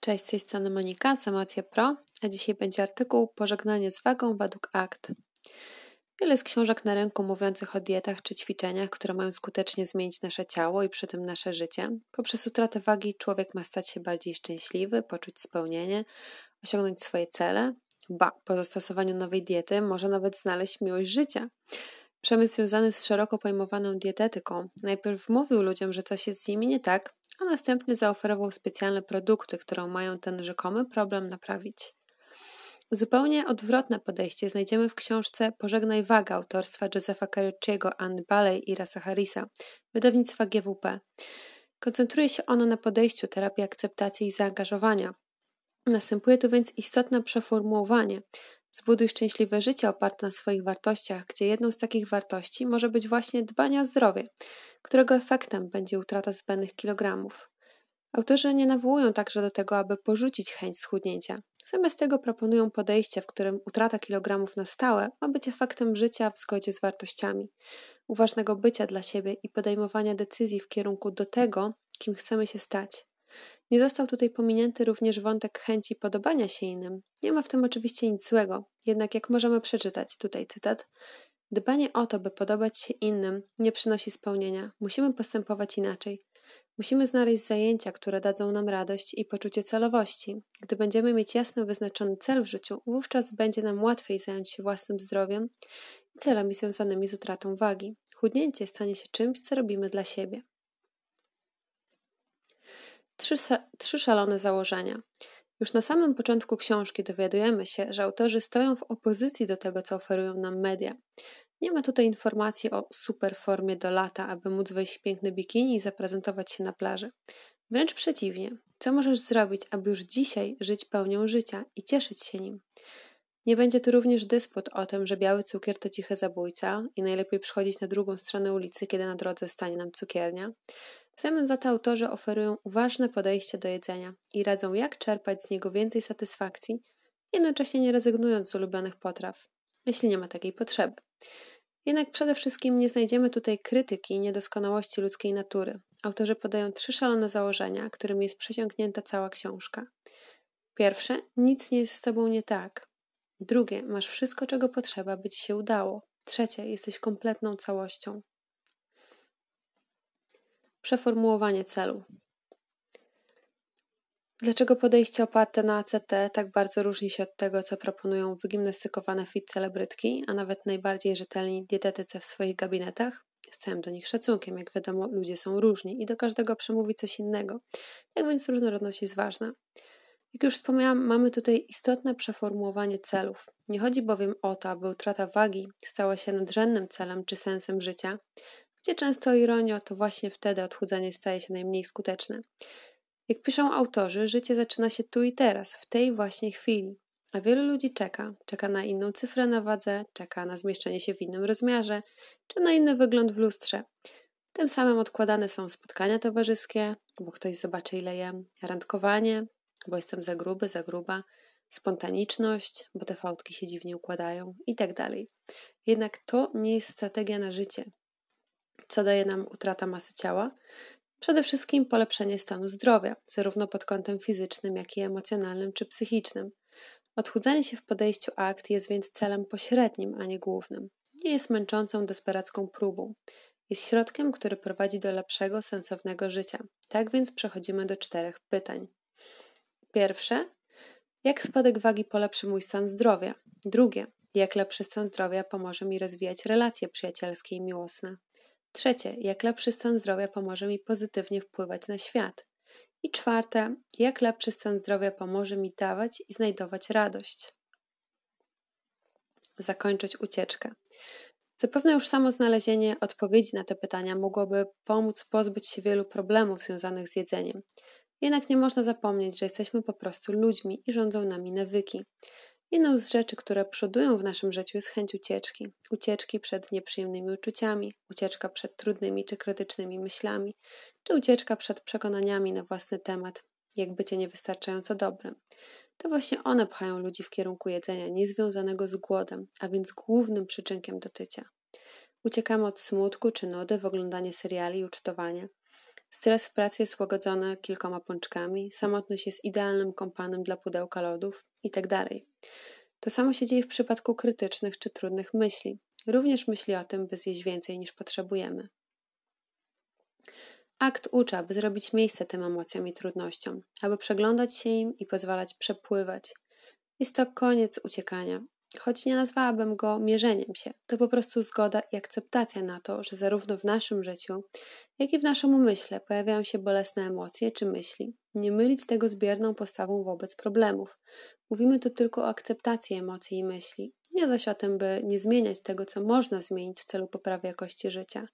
Cześć, z tej strony Monika z Pro, a dzisiaj będzie artykuł Pożegnanie z wagą według akt. Wiele z książek na rynku mówiących o dietach czy ćwiczeniach, które mają skutecznie zmienić nasze ciało i przy tym nasze życie. Poprzez utratę wagi człowiek ma stać się bardziej szczęśliwy, poczuć spełnienie, osiągnąć swoje cele. Ba, po zastosowaniu nowej diety może nawet znaleźć miłość życia. Przemysł związany z szeroko pojmowaną dietetyką najpierw mówił ludziom, że coś jest z nimi nie tak, a następnie zaoferował specjalne produkty, które mają ten rzekomy problem naprawić. Zupełnie odwrotne podejście znajdziemy w książce Pożegnaj waga autorstwa Josepha Carucciego, Anny Baley i Rasa Harrisa, wydawnictwa GWP. Koncentruje się ono na podejściu terapii akceptacji i zaangażowania. Następuje tu więc istotne przeformułowanie, Zbuduj szczęśliwe życie oparte na swoich wartościach, gdzie jedną z takich wartości może być właśnie dbanie o zdrowie, którego efektem będzie utrata zbędnych kilogramów. Autorzy nie nawołują także do tego, aby porzucić chęć schudnięcia. Zamiast tego proponują podejście, w którym utrata kilogramów na stałe ma być efektem życia w zgodzie z wartościami, uważnego bycia dla siebie i podejmowania decyzji w kierunku do tego, kim chcemy się stać. Nie został tutaj pominięty również wątek chęci podobania się innym. Nie ma w tym oczywiście nic złego, jednak jak możemy przeczytać, tutaj cytat, dbanie o to, by podobać się innym, nie przynosi spełnienia. Musimy postępować inaczej. Musimy znaleźć zajęcia, które dadzą nam radość i poczucie celowości. Gdy będziemy mieć jasno wyznaczony cel w życiu, wówczas będzie nam łatwiej zająć się własnym zdrowiem i celami związanymi z utratą wagi. Chudnięcie stanie się czymś, co robimy dla siebie. Trzy, trzy szalone założenia. Już na samym początku książki dowiadujemy się, że autorzy stoją w opozycji do tego, co oferują nam media. Nie ma tutaj informacji o super formie do lata, aby móc wejść w piękny bikini i zaprezentować się na plaży. Wręcz przeciwnie, co możesz zrobić, aby już dzisiaj żyć pełnią życia i cieszyć się nim? Nie będzie tu również dysput o tym, że biały cukier to cichy zabójca i najlepiej przychodzić na drugą stronę ulicy, kiedy na drodze stanie nam cukiernia. W zamian za to autorzy oferują uważne podejście do jedzenia i radzą, jak czerpać z niego więcej satysfakcji, jednocześnie nie rezygnując z ulubionych potraw, jeśli nie ma takiej potrzeby. Jednak przede wszystkim nie znajdziemy tutaj krytyki niedoskonałości ludzkiej natury. Autorzy podają trzy szalone założenia, którymi jest przesiąknięta cała książka. Pierwsze, nic nie jest z tobą nie tak. Drugie, masz wszystko, czego potrzeba, by ci się udało. Trzecie, jesteś kompletną całością. Przeformułowanie celu. Dlaczego podejście oparte na ACT tak bardzo różni się od tego, co proponują wygimnastykowane fit celebrytki, a nawet najbardziej rzetelni dietetycy w swoich gabinetach? Z całym do nich szacunkiem, jak wiadomo, ludzie są różni i do każdego przemówi coś innego, tak więc różnorodność jest ważna. Jak już wspomniałam, mamy tutaj istotne przeformułowanie celów. Nie chodzi bowiem o to, aby utrata wagi stała się nadrzędnym celem czy sensem życia, gdzie często ironio to właśnie wtedy odchudzanie staje się najmniej skuteczne. Jak piszą autorzy, życie zaczyna się tu i teraz, w tej właśnie chwili. A wielu ludzi czeka. Czeka na inną cyfrę na wadze, czeka na zmieszczenie się w innym rozmiarze, czy na inny wygląd w lustrze. Tym samym odkładane są spotkania towarzyskie, bo ktoś zobaczy ile jem, randkowanie, bo jestem za gruby, za gruba, spontaniczność, bo te fałdki się dziwnie układają i tak dalej. Jednak to nie jest strategia na życie. Co daje nam utrata masy ciała? Przede wszystkim polepszenie stanu zdrowia, zarówno pod kątem fizycznym, jak i emocjonalnym czy psychicznym. Odchudzanie się w podejściu akt jest więc celem pośrednim, a nie głównym. Nie jest męczącą, desperacką próbą. Jest środkiem, który prowadzi do lepszego, sensownego życia. Tak więc przechodzimy do czterech pytań. Pierwsze, jak spadek wagi polepszy mój stan zdrowia? Drugie, jak lepszy stan zdrowia pomoże mi rozwijać relacje przyjacielskie i miłosne? Trzecie, jak lepszy stan zdrowia pomoże mi pozytywnie wpływać na świat? I czwarte, jak lepszy stan zdrowia pomoże mi dawać i znajdować radość? Zakończyć ucieczkę. Zapewne już samo znalezienie odpowiedzi na te pytania mogłoby pomóc pozbyć się wielu problemów związanych z jedzeniem. Jednak nie można zapomnieć, że jesteśmy po prostu ludźmi i rządzą nami nawyki. Jedną z rzeczy, które przodują w naszym życiu jest chęć ucieczki. Ucieczki przed nieprzyjemnymi uczuciami, ucieczka przed trudnymi czy krytycznymi myślami, czy ucieczka przed przekonaniami na własny temat, jak bycie niewystarczająco dobrym. To właśnie one pchają ludzi w kierunku jedzenia niezwiązanego z głodem, a więc głównym przyczynkiem do tycia. Uciekamy od smutku czy nudy w oglądanie seriali i ucztowania. Stres w pracy jest łagodzony kilkoma pączkami, samotność jest idealnym kompanem dla pudełka lodów itd. Tak to samo się dzieje w przypadku krytycznych czy trudnych myśli. Również myśli o tym, by zjeść więcej niż potrzebujemy. Akt uczy, aby zrobić miejsce tym emocjom i trudnościom, aby przeglądać się im i pozwalać przepływać. Jest to koniec uciekania, choć nie nazwałabym go mierzeniem się. To po prostu zgoda i akceptacja na to, że zarówno w naszym życiu, jak i w naszym umyśle pojawiają się bolesne emocje czy myśli. Nie mylić tego z bierną postawą wobec problemów. Mówimy tu tylko o akceptacji emocji i myśli, nie zaś o tym, by nie zmieniać tego, co można zmienić w celu poprawy jakości życia.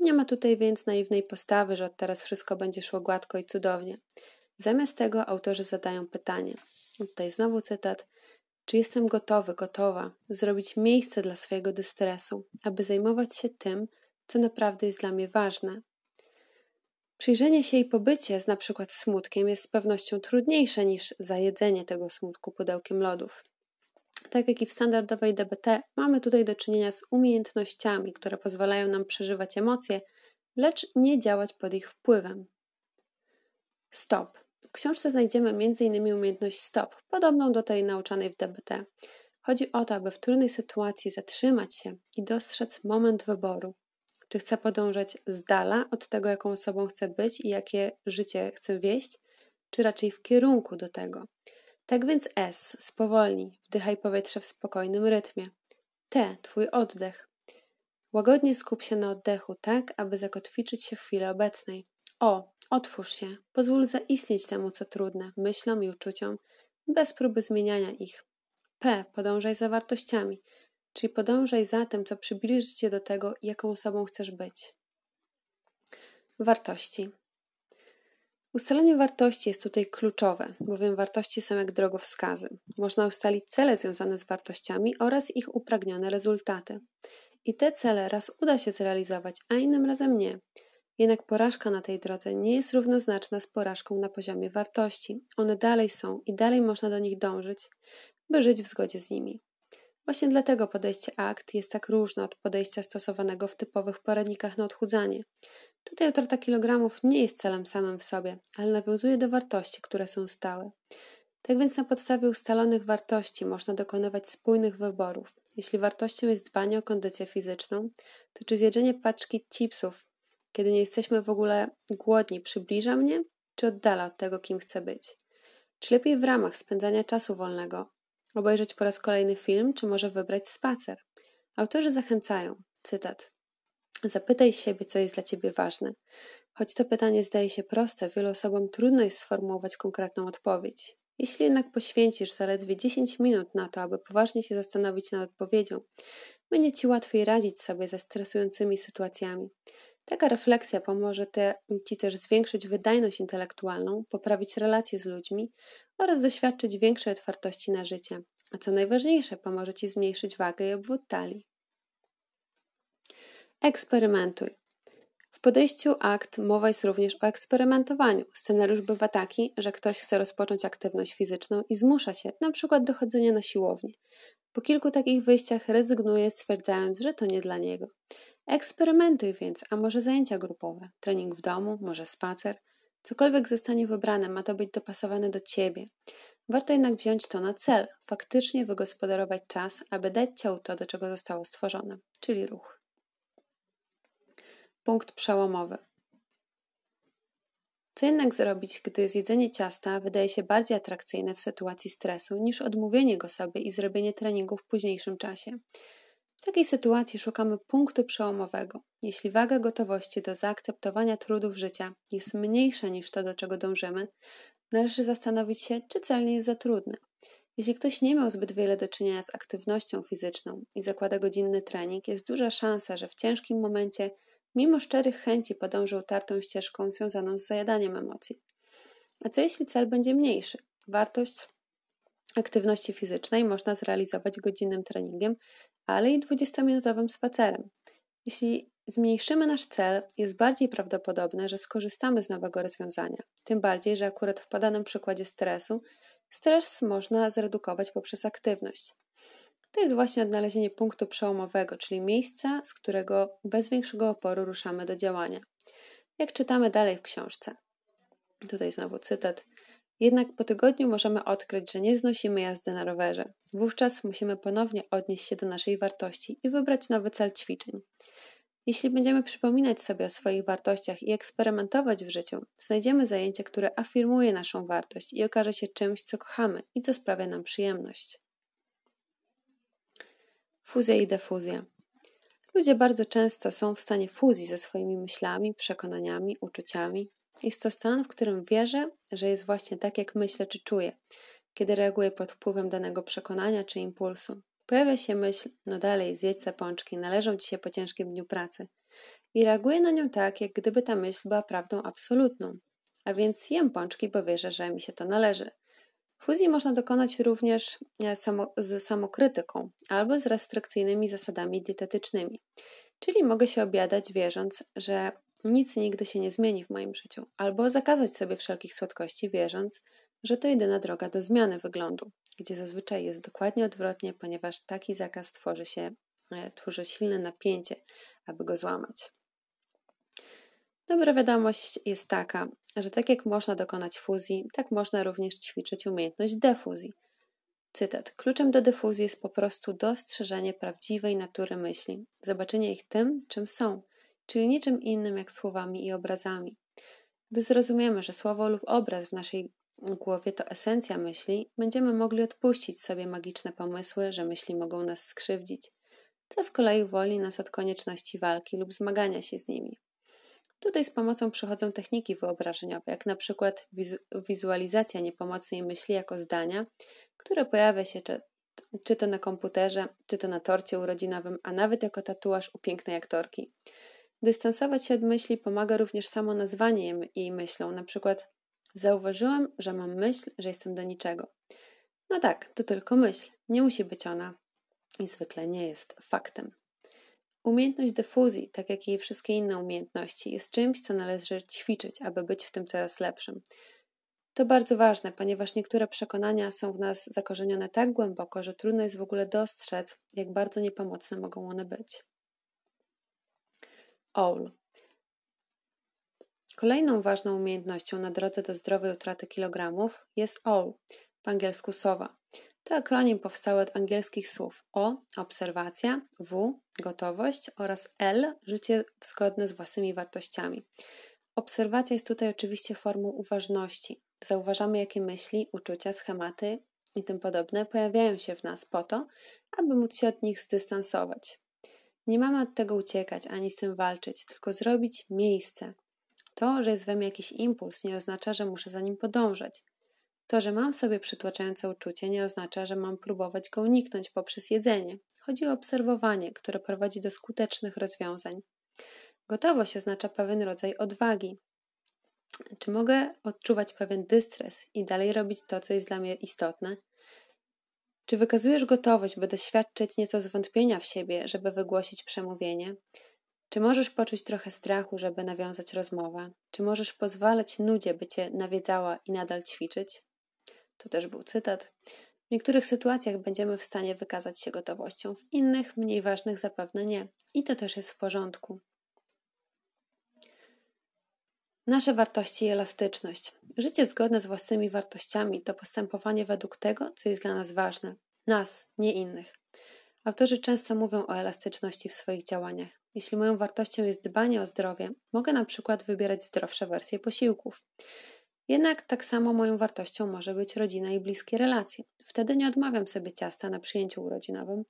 Nie ma tutaj więc naiwnej postawy, że od teraz wszystko będzie szło gładko i cudownie. Zamiast tego autorzy zadają pytanie. Tutaj znowu cytat. Czy jestem gotowy, gotowa zrobić miejsce dla swojego dystresu, aby zajmować się tym, co naprawdę jest dla mnie ważne? Przyjrzenie się i pobycie z na przykład smutkiem jest z pewnością trudniejsze niż zajedzenie tego smutku pudełkiem lodów. Tak jak i w standardowej DBT, mamy tutaj do czynienia z umiejętnościami, które pozwalają nam przeżywać emocje, lecz nie działać pod ich wpływem. Stop. Książce znajdziemy m.in. umiejętność stop, podobną do tej nauczanej w DBT. Chodzi o to, aby w trudnej sytuacji zatrzymać się i dostrzec moment wyboru. Czy chcę podążać z dala od tego, jaką osobą chcę być i jakie życie chcę wieść, czy raczej w kierunku do tego. Tak więc S, spowolnij, wdychaj powietrze w spokojnym rytmie. T, twój oddech. Łagodnie skup się na oddechu, tak aby zakotwiczyć się w chwili obecnej. O, otwórz się, pozwól zaistnieć temu, co trudne, myślom i uczuciom, bez próby zmieniania ich. P, podążaj za wartościami, czyli podążaj za tym, co przybliży cię do tego, jaką osobą chcesz być. Wartości. Ustalenie wartości jest tutaj kluczowe, bowiem wartości są jak drogowskazy. Można ustalić cele związane z wartościami oraz ich upragnione rezultaty. I te cele raz uda się zrealizować, a innym razem nie. Jednak porażka na tej drodze nie jest równoznaczna z porażką na poziomie wartości. One dalej są i dalej można do nich dążyć, by żyć w zgodzie z nimi. Właśnie dlatego podejście ACT jest tak różne od podejścia stosowanego w typowych poradnikach na odchudzanie. Tutaj utrata kilogramów nie jest celem samym w sobie, ale nawiązuje do wartości, które są stałe. Tak więc na podstawie ustalonych wartości można dokonywać spójnych wyborów. Jeśli wartością jest dbanie o kondycję fizyczną, to czy zjedzenie paczki chipsów, kiedy nie jesteśmy w ogóle głodni, przybliża mnie, czy oddala od tego, kim chcę być? Czy lepiej w ramach spędzania czasu wolnego obejrzeć po raz kolejny film, czy może wybrać spacer? Autorzy zachęcają, cytat, Zapytaj siebie, co jest dla ciebie ważne. Choć to pytanie zdaje się proste, wielu osobom trudno jest sformułować konkretną odpowiedź. Jeśli jednak poświęcisz zaledwie 10 minut na to, aby poważnie się zastanowić nad odpowiedzią, będzie ci łatwiej radzić sobie ze stresującymi sytuacjami. Taka refleksja pomoże te, ci też zwiększyć wydajność intelektualną, poprawić relacje z ludźmi oraz doświadczyć większej otwartości na życie. A co najważniejsze, pomoże ci zmniejszyć wagę i obwód talii. Eksperymentuj. W podejściu akt mowa jest również o eksperymentowaniu. Scenariusz bywa taki, że ktoś chce rozpocząć aktywność fizyczną i zmusza się, przykład do chodzenia na siłownię. Po kilku takich wyjściach rezygnuje, stwierdzając, że to nie dla niego. Eksperymentuj więc, a może zajęcia grupowe, trening w domu, może spacer. Cokolwiek zostanie wybrane, ma to być dopasowane do ciebie. Warto jednak wziąć to na cel, faktycznie wygospodarować czas, aby dać ciału to, do czego zostało stworzone, czyli ruch. Punkt przełomowy. Co jednak zrobić, gdy zjedzenie ciasta wydaje się bardziej atrakcyjne w sytuacji stresu niż odmówienie go sobie i zrobienie treningu w późniejszym czasie? W takiej sytuacji szukamy punktu przełomowego. Jeśli waga gotowości do zaakceptowania trudów życia jest mniejsza niż to, do czego dążymy, należy zastanowić się, czy cel nie jest za trudny. Jeśli ktoś nie miał zbyt wiele do czynienia z aktywnością fizyczną i zakłada godzinny trening, jest duża szansa, że w ciężkim momencie Mimo szczerych chęci podążył tartą ścieżką związaną z zajadaniem emocji. A co jeśli cel będzie mniejszy? Wartość aktywności fizycznej można zrealizować godzinnym treningiem, ale i 20-minutowym spacerem. Jeśli zmniejszymy nasz cel, jest bardziej prawdopodobne, że skorzystamy z nowego rozwiązania. Tym bardziej, że akurat w podanym przykładzie stresu, stres można zredukować poprzez aktywność to jest właśnie odnalezienie punktu przełomowego, czyli miejsca, z którego bez większego oporu ruszamy do działania. Jak czytamy dalej w książce. Tutaj znowu cytat. Jednak po tygodniu możemy odkryć, że nie znosimy jazdy na rowerze. Wówczas musimy ponownie odnieść się do naszej wartości i wybrać nowy cel ćwiczeń. Jeśli będziemy przypominać sobie o swoich wartościach i eksperymentować w życiu, znajdziemy zajęcie, które afirmuje naszą wartość i okaże się czymś, co kochamy i co sprawia nam przyjemność. Fuzja i defuzja. Ludzie bardzo często są w stanie fuzji ze swoimi myślami, przekonaniami, uczuciami. Jest to stan, w którym wierzę, że jest właśnie tak, jak myślę czy czuję, kiedy reaguję pod wpływem danego przekonania czy impulsu. Pojawia się myśl, no dalej, zjedź te pączki, należą ci się po ciężkim dniu pracy. I reaguję na nią tak, jak gdyby ta myśl była prawdą absolutną. A więc jem pączki, bo wierzę, że mi się to należy. Fuzji można dokonać również e, samo, z samokrytyką albo z restrykcyjnymi zasadami dietetycznymi. Czyli mogę się obiadać wierząc, że nic nigdy się nie zmieni w moim życiu, albo zakazać sobie wszelkich słodkości wierząc, że to jedyna droga do zmiany wyglądu, gdzie zazwyczaj jest dokładnie odwrotnie, ponieważ taki zakaz tworzy się, e, tworzy silne napięcie, aby go złamać. Dobra wiadomość jest taka, że tak jak można dokonać fuzji, tak można również ćwiczyć umiejętność defuzji. Cytat. Kluczem do defuzji jest po prostu dostrzeżenie prawdziwej natury myśli, zobaczenie ich tym, czym są, czyli niczym innym jak słowami i obrazami. Gdy zrozumiemy, że słowo lub obraz w naszej głowie to esencja myśli, będziemy mogli odpuścić sobie magiczne pomysły, że myśli mogą nas skrzywdzić. To z kolei woli nas od konieczności walki lub zmagania się z nimi. Tutaj z pomocą przychodzą techniki wyobrażeniowe, jak na przykład wizu wizualizacja niepomocnej myśli jako zdania, które pojawia się czy, czy to na komputerze, czy to na torcie urodzinowym, a nawet jako tatuaż u pięknej aktorki. Dystansować się od myśli pomaga również samo nazwanie jej myślą, na przykład zauważyłam, że mam myśl, że jestem do niczego. No tak, to tylko myśl, nie musi być ona i zwykle nie jest faktem. Umiejętność dyfuzji, tak jak i wszystkie inne umiejętności, jest czymś, co należy ćwiczyć, aby być w tym coraz lepszym. To bardzo ważne, ponieważ niektóre przekonania są w nas zakorzenione tak głęboko, że trudno jest w ogóle dostrzec, jak bardzo niepomocne mogą one być. OWL. Kolejną ważną umiejętnością na drodze do zdrowej utraty kilogramów jest OWL, po angielsku SOWA. To akronim powstały od angielskich słów O obserwacja, W gotowość oraz L życie zgodne z własnymi wartościami. Obserwacja jest tutaj oczywiście formą uważności. Zauważamy, jakie myśli, uczucia, schematy i tym podobne pojawiają się w nas po to, aby móc się od nich zdystansować. Nie mamy od tego uciekać ani z tym walczyć, tylko zrobić miejsce. To, że jest we mnie jakiś impuls, nie oznacza, że muszę za nim podążać. To, że mam w sobie przytłaczające uczucie, nie oznacza, że mam próbować go uniknąć poprzez jedzenie. Chodzi o obserwowanie, które prowadzi do skutecznych rozwiązań. Gotowość oznacza pewien rodzaj odwagi. Czy mogę odczuwać pewien dystres i dalej robić to, co jest dla mnie istotne? Czy wykazujesz gotowość, by doświadczyć nieco zwątpienia w siebie, żeby wygłosić przemówienie? Czy możesz poczuć trochę strachu, żeby nawiązać rozmowę? Czy możesz pozwalać nudzie, by cię nawiedzała i nadal ćwiczyć? To też był cytat. W niektórych sytuacjach będziemy w stanie wykazać się gotowością, w innych, mniej ważnych, zapewne nie. I to też jest w porządku. Nasze wartości i elastyczność. Życie zgodne z własnymi wartościami to postępowanie według tego, co jest dla nas ważne. Nas, nie innych. Autorzy często mówią o elastyczności w swoich działaniach. Jeśli moją wartością jest dbanie o zdrowie, mogę na przykład wybierać zdrowsze wersje posiłków. Jednak tak samo moją wartością może być rodzina i bliskie relacje. Wtedy nie odmawiam sobie ciasta na przyjęciu urodzinowym,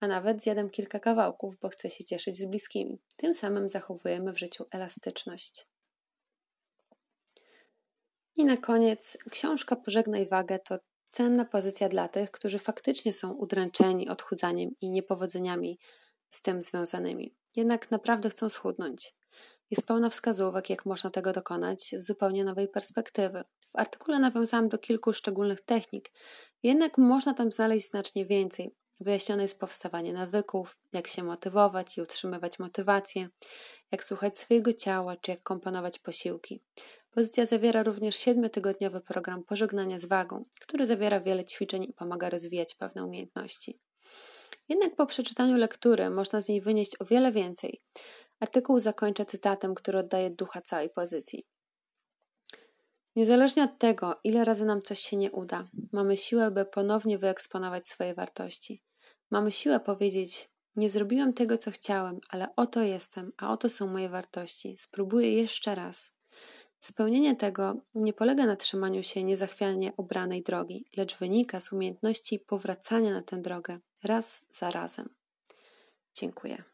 a nawet zjadam kilka kawałków, bo chcę się cieszyć z bliskimi. Tym samym zachowujemy w życiu elastyczność. I na koniec książka Pożegnaj wagę to cenna pozycja dla tych, którzy faktycznie są udręczeni odchudzaniem i niepowodzeniami z tym związanymi. Jednak naprawdę chcą schudnąć. Jest pełna wskazówek, jak można tego dokonać z zupełnie nowej perspektywy. W artykule nawiązałam do kilku szczególnych technik, jednak można tam znaleźć znacznie więcej. Wyjaśnione jest powstawanie nawyków, jak się motywować i utrzymywać motywację, jak słuchać swojego ciała, czy jak komponować posiłki. Pozycja zawiera również siedmiotygodniowy program pożegnania z wagą, który zawiera wiele ćwiczeń i pomaga rozwijać pewne umiejętności. Jednak po przeczytaniu lektury można z niej wynieść o wiele więcej, Artykuł zakończę cytatem, który oddaje ducha całej pozycji. Niezależnie od tego, ile razy nam coś się nie uda, mamy siłę, by ponownie wyeksponować swoje wartości. Mamy siłę powiedzieć: Nie zrobiłem tego, co chciałem, ale oto jestem, a oto są moje wartości. Spróbuję jeszcze raz. Spełnienie tego nie polega na trzymaniu się niezachwianie obranej drogi, lecz wynika z umiejętności powracania na tę drogę raz za razem. Dziękuję.